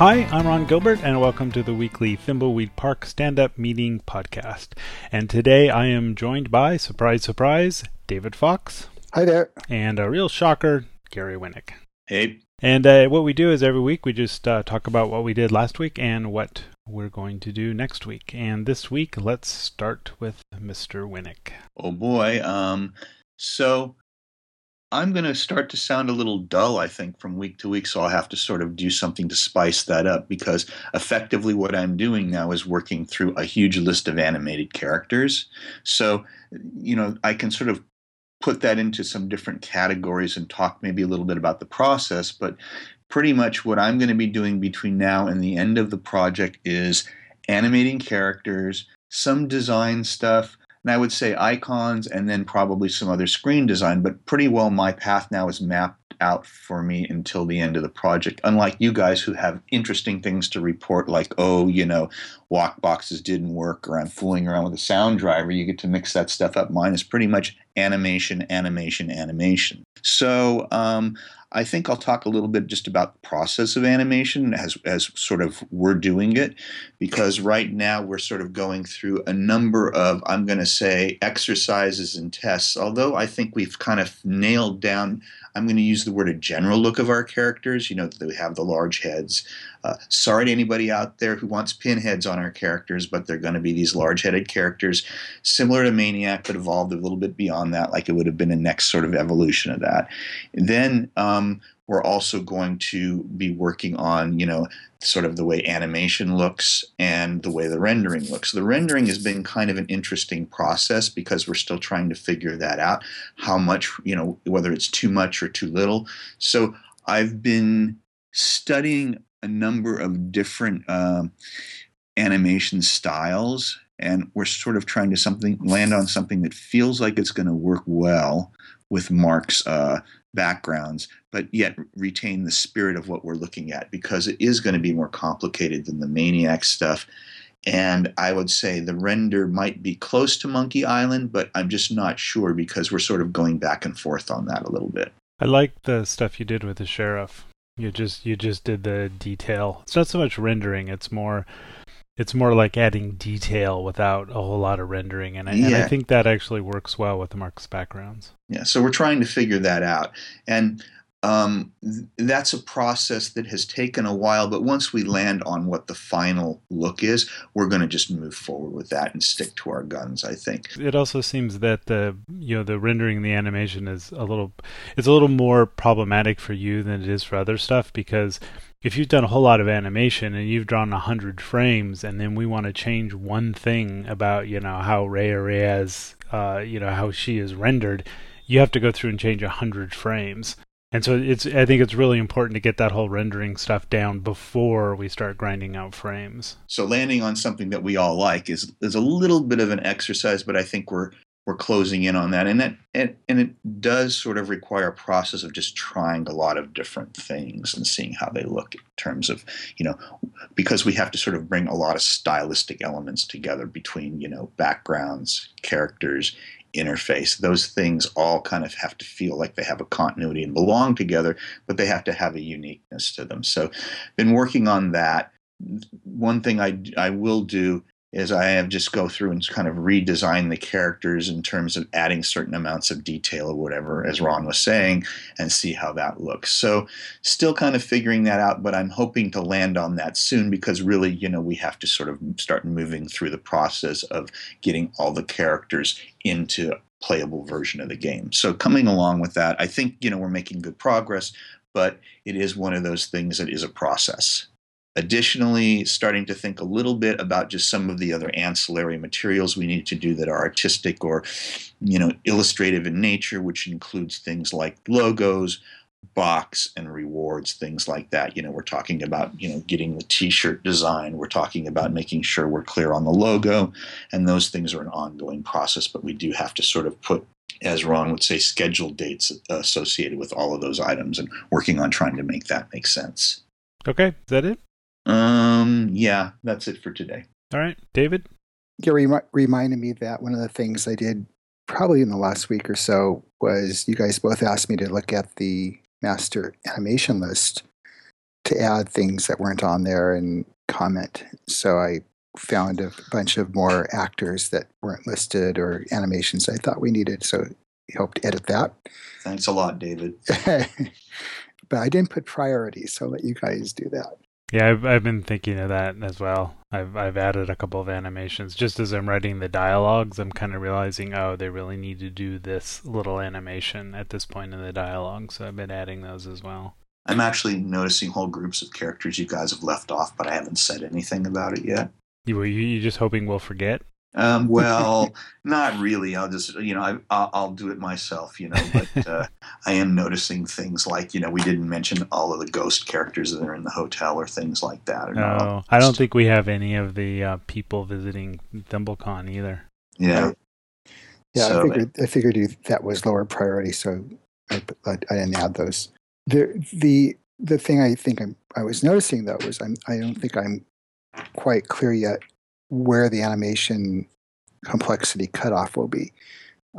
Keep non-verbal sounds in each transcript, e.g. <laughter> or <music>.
Hi, I'm Ron Gilbert, and welcome to the weekly Thimbleweed Park Stand Up Meeting podcast. And today I am joined by, surprise, surprise, David Fox. Hi there. And a real shocker, Gary Winnick. Hey. And uh, what we do is every week we just uh, talk about what we did last week and what we're going to do next week. And this week, let's start with Mr. Winnick. Oh boy. Um, so I'm going to start to sound a little dull, I think, from week to week. So I'll have to sort of do something to spice that up because effectively what I'm doing now is working through a huge list of animated characters. So, you know, I can sort of put that into some different categories and talk maybe a little bit about the process. But pretty much what I'm going to be doing between now and the end of the project is animating characters, some design stuff, and I would say icons and then probably some other screen design. But pretty well, my path now is mapped out for me until the end of the project. Unlike you guys who have interesting things to report, like, oh, you know, walk boxes didn't work, or I'm fooling around with a sound driver, you get to mix that stuff up. Mine is pretty much animation, animation, animation. So um, I think I'll talk a little bit just about the process of animation as, as sort of we're doing it, because right now we're sort of going through a number of, I'm going to say, exercises and tests. Although I think we've kind of nailed down, I'm going to use the word a general look of our characters. You know, they have the large heads. Uh, sorry to anybody out there who wants pinheads on our characters, but they're going to be these large headed characters, similar to Maniac, but evolved a little bit beyond that, like it would have been a next sort of evolution of that. Then um, we're also going to be working on, you know, sort of the way animation looks and the way the rendering looks. The rendering has been kind of an interesting process because we're still trying to figure that out, how much, you know, whether it's too much or too little. So I've been studying a number of different uh, animation styles, and we're sort of trying to something land on something that feels like it's going to work well with Mark's uh, backgrounds, but yet retain the spirit of what we're looking at because it is going to be more complicated than the Maniac stuff. And I would say the render might be close to Monkey Island, but I'm just not sure because we're sort of going back and forth on that a little bit. I like the stuff you did with the sheriff. You just you just did the detail. It's not so much rendering. It's more it's more like adding detail without a whole lot of rendering, and I, yeah. and I think that actually works well with the Mark's backgrounds. Yeah, so we're trying to figure that out, and um, th- that's a process that has taken a while, but once we land on what the final look is, we're going to just move forward with that and stick to our guns. I think it also seems that the you know the rendering the animation is a little it's a little more problematic for you than it is for other stuff because if you've done a whole lot of animation and you've drawn a hundred frames, and then we want to change one thing about you know how Rhea Reyes, uh, you know how she is rendered, you have to go through and change a hundred frames. And so it's I think it's really important to get that whole rendering stuff down before we start grinding out frames. So landing on something that we all like is is a little bit of an exercise, but I think we're we're closing in on that. And that and, and it does sort of require a process of just trying a lot of different things and seeing how they look in terms of, you know, because we have to sort of bring a lot of stylistic elements together between, you know, backgrounds, characters, interface. Those things all kind of have to feel like they have a continuity and belong together, but they have to have a uniqueness to them. So, been working on that. One thing I, I will do is I have just go through and kind of redesign the characters in terms of adding certain amounts of detail or whatever, as Ron was saying, and see how that looks. So, still kind of figuring that out, but I'm hoping to land on that soon because really, you know, we have to sort of start moving through the process of getting all the characters into a playable version of the game. So, coming along with that, I think, you know, we're making good progress, but it is one of those things that is a process. Additionally, starting to think a little bit about just some of the other ancillary materials we need to do that are artistic or, you know, illustrative in nature, which includes things like logos, box and rewards, things like that. You know, we're talking about, you know, getting the t-shirt design. We're talking about making sure we're clear on the logo. And those things are an ongoing process, but we do have to sort of put as Ron would say, scheduled dates uh, associated with all of those items and working on trying to make that make sense. Okay, is that it? Um, yeah, that's it for today. All right, David. Gary reminded me that one of the things I did probably in the last week or so was you guys both asked me to look at the master animation list to add things that weren't on there and comment. So I found a bunch of more actors that weren't listed or animations I thought we needed. So I helped edit that. Thanks a lot, David. <laughs> but I didn't put priorities, so I'll let you guys do that. Yeah, I've I've been thinking of that as well. I've I've added a couple of animations just as I'm writing the dialogues. I'm kind of realizing, oh, they really need to do this little animation at this point in the dialogue. So I've been adding those as well. I'm actually noticing whole groups of characters you guys have left off, but I haven't said anything about it yet. You were you, you just hoping we'll forget? Um, <laughs> well, not really. I'll just, you know, I, I'll, I'll do it myself, you know. But <laughs> uh, I am noticing things like, you know, we didn't mention all of the ghost characters that are in the hotel or things like that. No, I don't think we have any of the uh, people visiting ThimbleCon either. Yeah. Yeah, so, I figured I figured you, that was lower priority, so I, I, I didn't add those. The the the thing I think I'm, I was noticing though was I'm I don't think I'm quite clear yet where the animation complexity cutoff will be.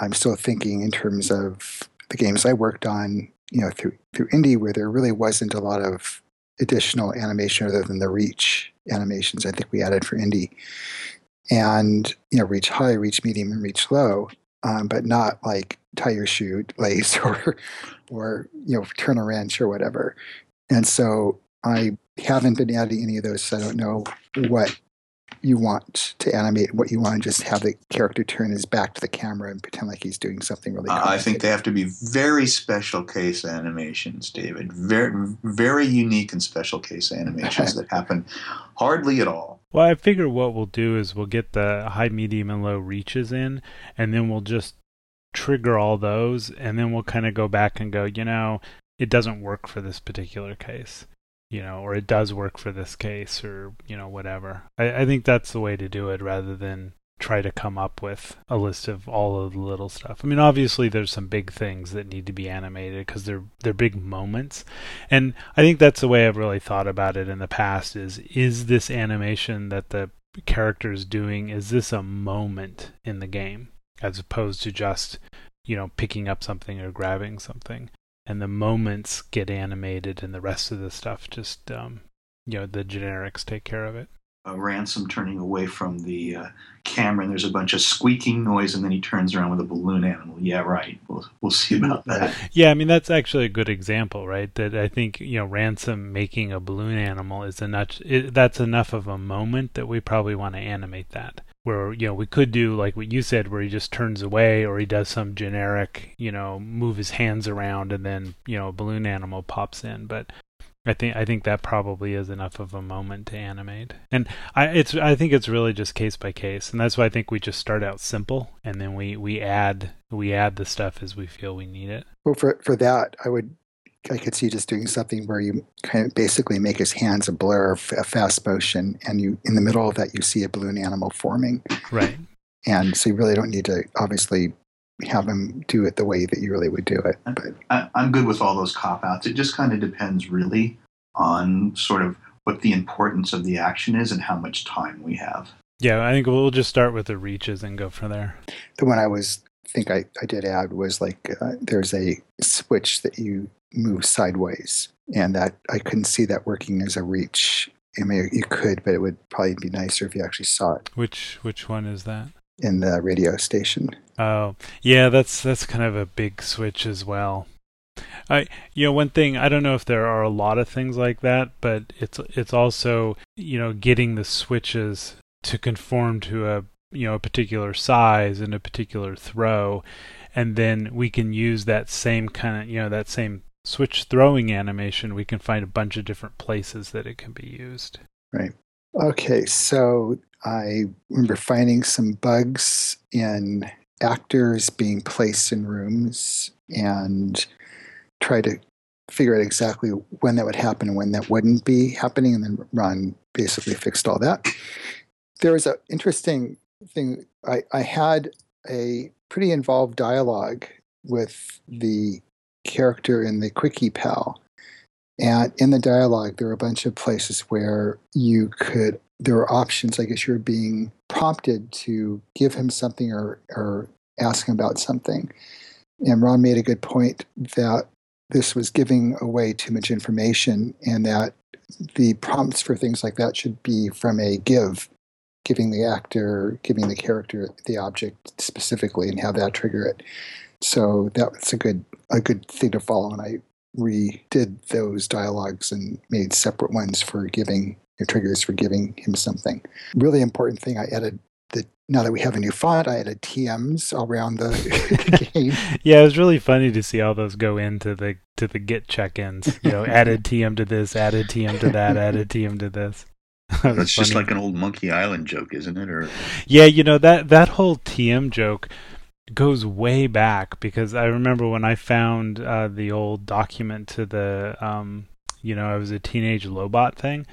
I'm still thinking in terms of the games I worked on, you know, through through Indy, where there really wasn't a lot of additional animation other than the reach animations. I think we added for Indy, and you know, reach high, reach medium, and reach low, um, but not like tie your shoe <laughs> lace or or you know turn a wrench or whatever. And so I haven't been adding any of those. So I don't know what you want to animate, what you want to just have the character turn his back to the camera and pretend like he's doing something really. Uh, I think they have to be very special case animations, David. Very, very unique and special case animations <laughs> that happen hardly at all. Well, I figure what we'll do is we'll get the high, medium, and low reaches in, and then we'll just trigger all those, and then we'll kind of go back and go, you know, it doesn't work for this particular case you know, or it does work for this case, or you know, whatever. I, I think that's the way to do it, rather than try to come up with a list of all of the little stuff. I mean, obviously there's some big things that need to be animated because they're they're big moments, and I think that's the way I've really thought about it in the past. Is is this animation that the character is doing? Is this a moment in the game as opposed to just you know picking up something or grabbing something? And the moments get animated and the rest of the stuff just um, you know the generics take care of it. Uh, Ransome turning away from the uh, camera and there's a bunch of squeaking noise and then he turns around with a balloon animal. Yeah right. We'll, we'll see about that. <laughs> Yeah i mean that's actually a good example right? That i think you know Ransome making a balloon animal is enough it, that's enough of a moment that we probably want to animate that where you know we could do like what you said where he just turns away or he does some generic you know move his hands around and then you know a balloon animal pops in. But I think I think that probably is enough of a moment to animate, and I it's I think it's really just case by case, and that's why I think we just start out simple, and then we we add we add the stuff as we feel we need it. Well, for for that, I would I could see just doing something where you kind of basically make his hands a blur, a fast motion, and you in the middle of that you see a balloon animal forming. Right. And so you really don't need to obviously have him do it the way that you really would do it. But I, am good with all those cop outs. It just kind of depends really on sort of what the importance of the action is and how much time we have. Yeah, I think we'll just start with the reaches and go from there. The one I was think I, I did add was like uh, there's a switch that you move sideways, and that I couldn't see that working as a reach. I mean, you could, but it would probably be nicer if you actually saw it. Which which one is that? In the radio station. Oh, yeah, that's that's kind of a big switch as well. I you know one thing I don't know if there are a lot of things like that, but it's it's also you know getting the switches to conform to a you know a particular size and a particular throw, and then we can use that same kind of you know that same switch throwing animation. We can find a bunch of different places that it can be used. Right. Okay, so I remember finding some bugs in actors being placed in rooms and try to figure out exactly when that would happen and when that wouldn't be happening. And then Ron basically fixed all that. There was an interesting thing. I, I had a pretty involved dialogue with the character in the Quickie Pal. And in the dialogue, there are a bunch of places where you could, there are options. I guess you're being prompted to give him something or, or ask him about something. And Ron made a good point that this was giving away too much information and that the prompts for things like that should be from a give, giving the actor, giving the character the object specifically, and have that trigger it. So that's a good a good thing to follow. And I redid those dialogues and made separate ones for giving triggers for giving him something. Really important thing I added that now that we have a new font, I added TMs around the <laughs> game. Yeah, it was really funny to see all those go into the to the Git check-ins. You know, <laughs> added TM to this, added TM to that, added TM to this. <laughs> That That's just like an old Monkey Island joke, isn't it? Or yeah, you know that that whole TM joke goes way back because I remember when I found uh, the old document to the um, you know I was a teenage Lobot thing,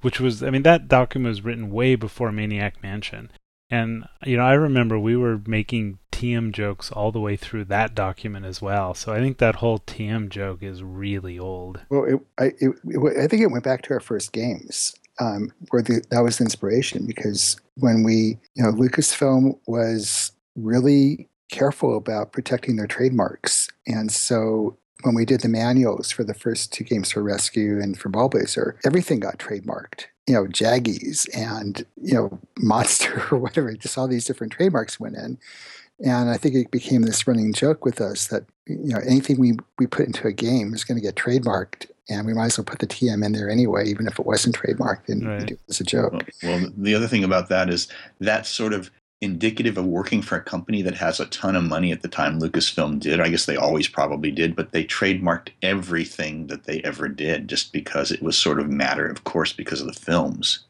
which was I mean that document was written way before Maniac Mansion, and you know I remember we were making TM jokes all the way through that document as well. So I think that whole TM joke is really old. Well, it, I it, it, I think it went back to our first games. Um, where the, that was the inspiration because when we, you know, Lucasfilm was really careful about protecting their trademarks. And so when we did the manuals for the first two games for Rescue and for Ballblazer, everything got trademarked. You know, Jaggies and, you know, <laughs> Monster or whatever, just all these different trademarks went in. And I think it became this running joke with us that, you know, anything we, we put into a game is going to get trademarked and we might as well put the TM in there anyway, even if it wasn't trademarked and right. do it as a joke. Well, well, the other thing about that is that sort of indicative of working for a company that has a ton of money at the time Lucasfilm did. I guess they always probably did, but they trademarked everything that they ever did just because it was sort of matter of course because of the films.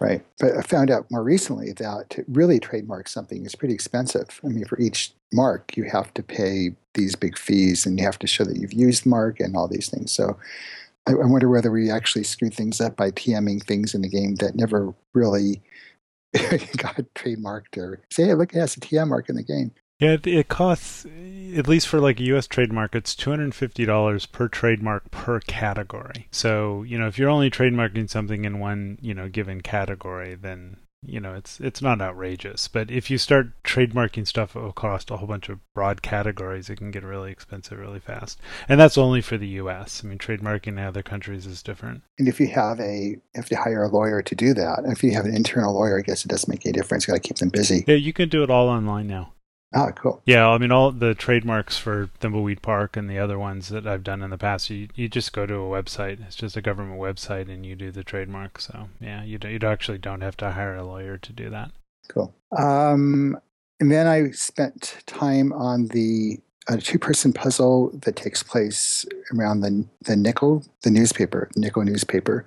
Right. But I found out more recently that to really trademark something is pretty expensive. I mean, for each mark, you have to pay these big fees and you have to show that you've used mark and all these things. So I, I wonder whether we actually screwed things up by TMing things in the game that never really <laughs> got trademarked or say, hey, look, it has a TM mark in the game. Yeah, it, costs at least for like U.S. trademark, it's two hundred and fifty dollars per trademark per category. So you know, if you're only trademarking something in one you know given category, then you know it's it's not outrageous but if you start trademarking stuff across a whole bunch of broad categories it can get really expensive really fast. And that's only for the us i mean trademarking in other countries is different. And if you have a if you hire a lawyer to do that if you have an internal lawyer i guess it doesn't make any difference. You got to keep them busy. Yeah you can do it all online now Oh, cool. Yeah, I mean, all the trademarks for Thimbleweed Park and the other ones that I've done in the past, you, you just go to a website. It's just a government website, and you do the trademark. So yeah, you you actually don't have to hire a lawyer to do that. Cool. Um, and then I spent time on the a two-person puzzle that takes place around the the Nickel, the newspaper, Nickel newspaper.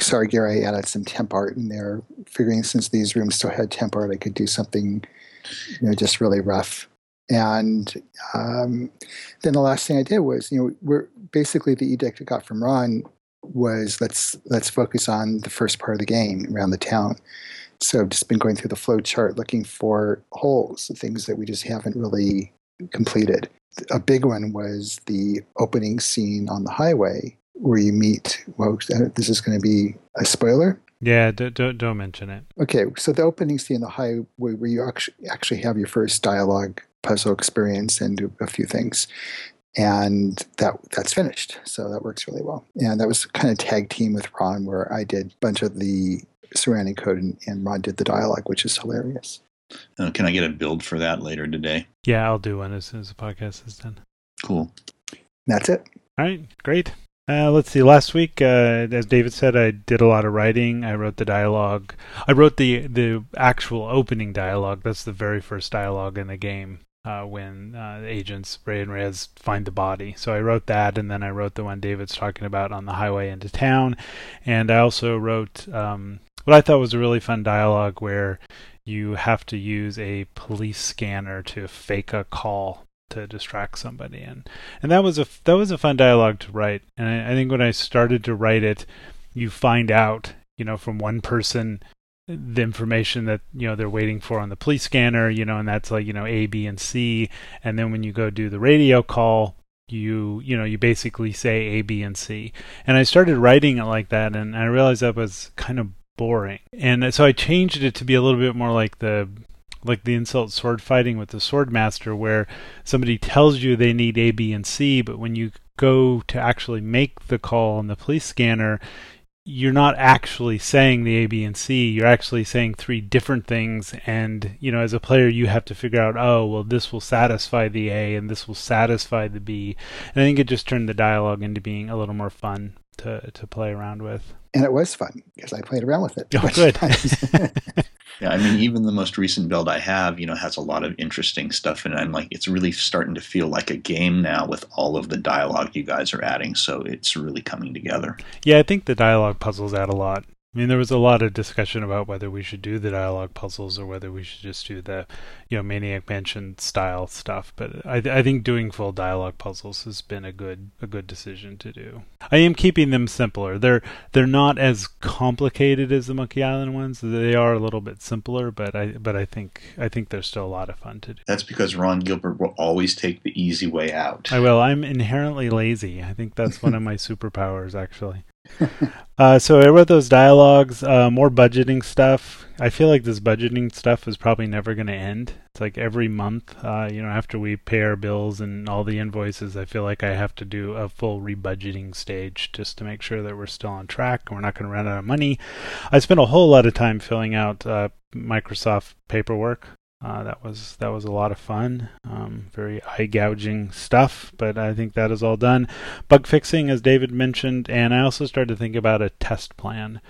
Sorry, Gary, I added some temp art in there, figuring since these rooms still had temp art, I could do something you know, just really rough. And um, then the last thing I did was, you know, we're basically the edict I got from Ron was let's let's focus on the first part of the game around the town. So I've just been going through the flow chart looking for holes, things that we just haven't really completed. A big one was the opening scene on the highway where you meet. Well, this is going to be a spoiler. Yeah, don't, don't don't mention it. Okay, so the opening scene, in the highway where you actually actually have your first dialogue puzzle experience and do a few things, and that that's finished. So that works really well. And that was kind of tag team with Ron, where I did a bunch of the surrounding code and, and Ron did the dialogue, which is hilarious. Uh, can I get a build for that later today? Yeah, I'll do one as soon as the podcast is done. Cool. That's it. All right, great. Uh, let's see. Last week, uh, as David said, I did a lot of writing. I wrote the dialogue. I wrote the the actual opening dialogue. That's the very first dialogue in the game uh, when uh, agents Ray and Reyes find the body. So I wrote that, and then I wrote the one David's talking about on the highway into town. And I also wrote um, what I thought was a really fun dialogue where you have to use a police scanner to fake a call to distract somebody. And and that was a that was a fun dialogue to write. And I, I, think when I started to write it you find out you know from one person the information that you know they're waiting for on the police scanner you know and that's like you know A B and C. And then when you go do the radio call you you know you basically say A B and C. And I started writing it like that and I realized that was kind of boring. And so I changed it to be a little bit more like the like the insult sword fighting with the sword master where somebody tells you they need A, B, and C, but when you go to actually make the call on the police scanner, you're not actually saying the A, B, and C. You're actually saying three different things, and you know, as a player, you have to figure out, oh, well, this will satisfy the A, and this will satisfy the B. And I think it just turned the dialogue into being a little more fun to to play around with. And it was fun because I played around with it. Oh, <laughs> good. <laughs> yeah, I mean, even the most recent build I have, you know, has a lot of interesting stuff in it. I'm like, it's really starting to feel like a game now with all of the dialogue you guys are adding. So it's really coming together. Yeah, I think the dialogue puzzles add a lot. I mean, there was a lot of discussion about whether we should do the dialogue puzzles or whether we should just do the, you know, Maniac Mansion style stuff. But I, I think doing full dialogue puzzles has been a good a good decision to do. I am keeping them simpler. They're they're not as complicated as the Monkey Island ones. They are a little bit simpler, but I but I think I think they're still a lot of fun to do. That's because Ron Gilbert will always take the easy way out. I will. I'm inherently lazy. I think that's one of my <laughs> superpowers, actually. <laughs> uh, so I wrote those dialogues, uh, more budgeting stuff. I feel like this budgeting stuff is probably never going to end. It's like every month, uh, you know, after we pay our bills and all the invoices, I feel like I have to do a full rebudgeting stage just to make sure that we're still on track and we're not going to run out of money. I spent a whole lot of time filling out uh, Microsoft paperwork uh, that was that was a lot of fun. Um, very eye gouging stuff, but I think that is all done. Bug fixing, as David mentioned, and I also started to think about a test plan,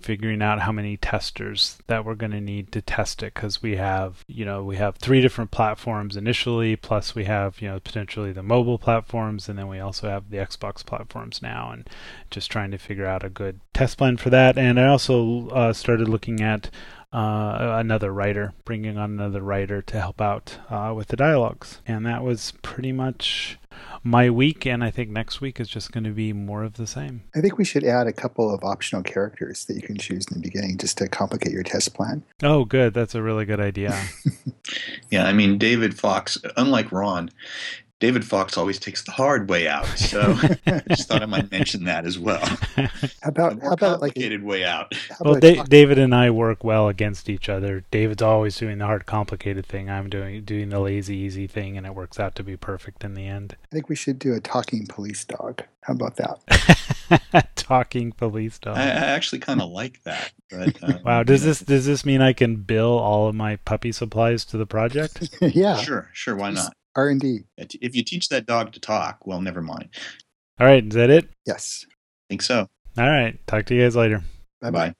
figuring out how many testers that we're going to need to test it because we have you know we have three different platforms initially, plus we have you know potentially the mobile platforms, and then we also have the Xbox platforms now, and just trying to figure out a good test plan for that. And I also uh, started looking at uh, another writer, bringing on another writer to help out uh, with the dialogues. And that was pretty much my week. And I think next week is just going to be more of the same. I think we should add a couple of optional characters that you can choose in the beginning just to complicate your test plan. Oh, good. That's a really good idea. <laughs> yeah, I mean, David Fox, unlike Ron, David Fox always takes the hard way out, so <laughs> I just thought I might mention that as well. How about how about like complicated way out? Well, da- David and I work well against each other. David's always doing the hard, complicated thing. I'm doing doing the lazy, easy thing, and it works out to be perfect in the end. I think we should do a talking police dog. How about that? <laughs> talking police dog. I, I actually kind of like that. But, <laughs> um, wow, does this does this mean I can bill all of my puppy supplies to the project? yeah, sure, sure. Why not? R and D. If you teach that dog to talk, well, never mind. All right, is that it? Yes. I think so. All right. Talk to you guys later. Bye bye.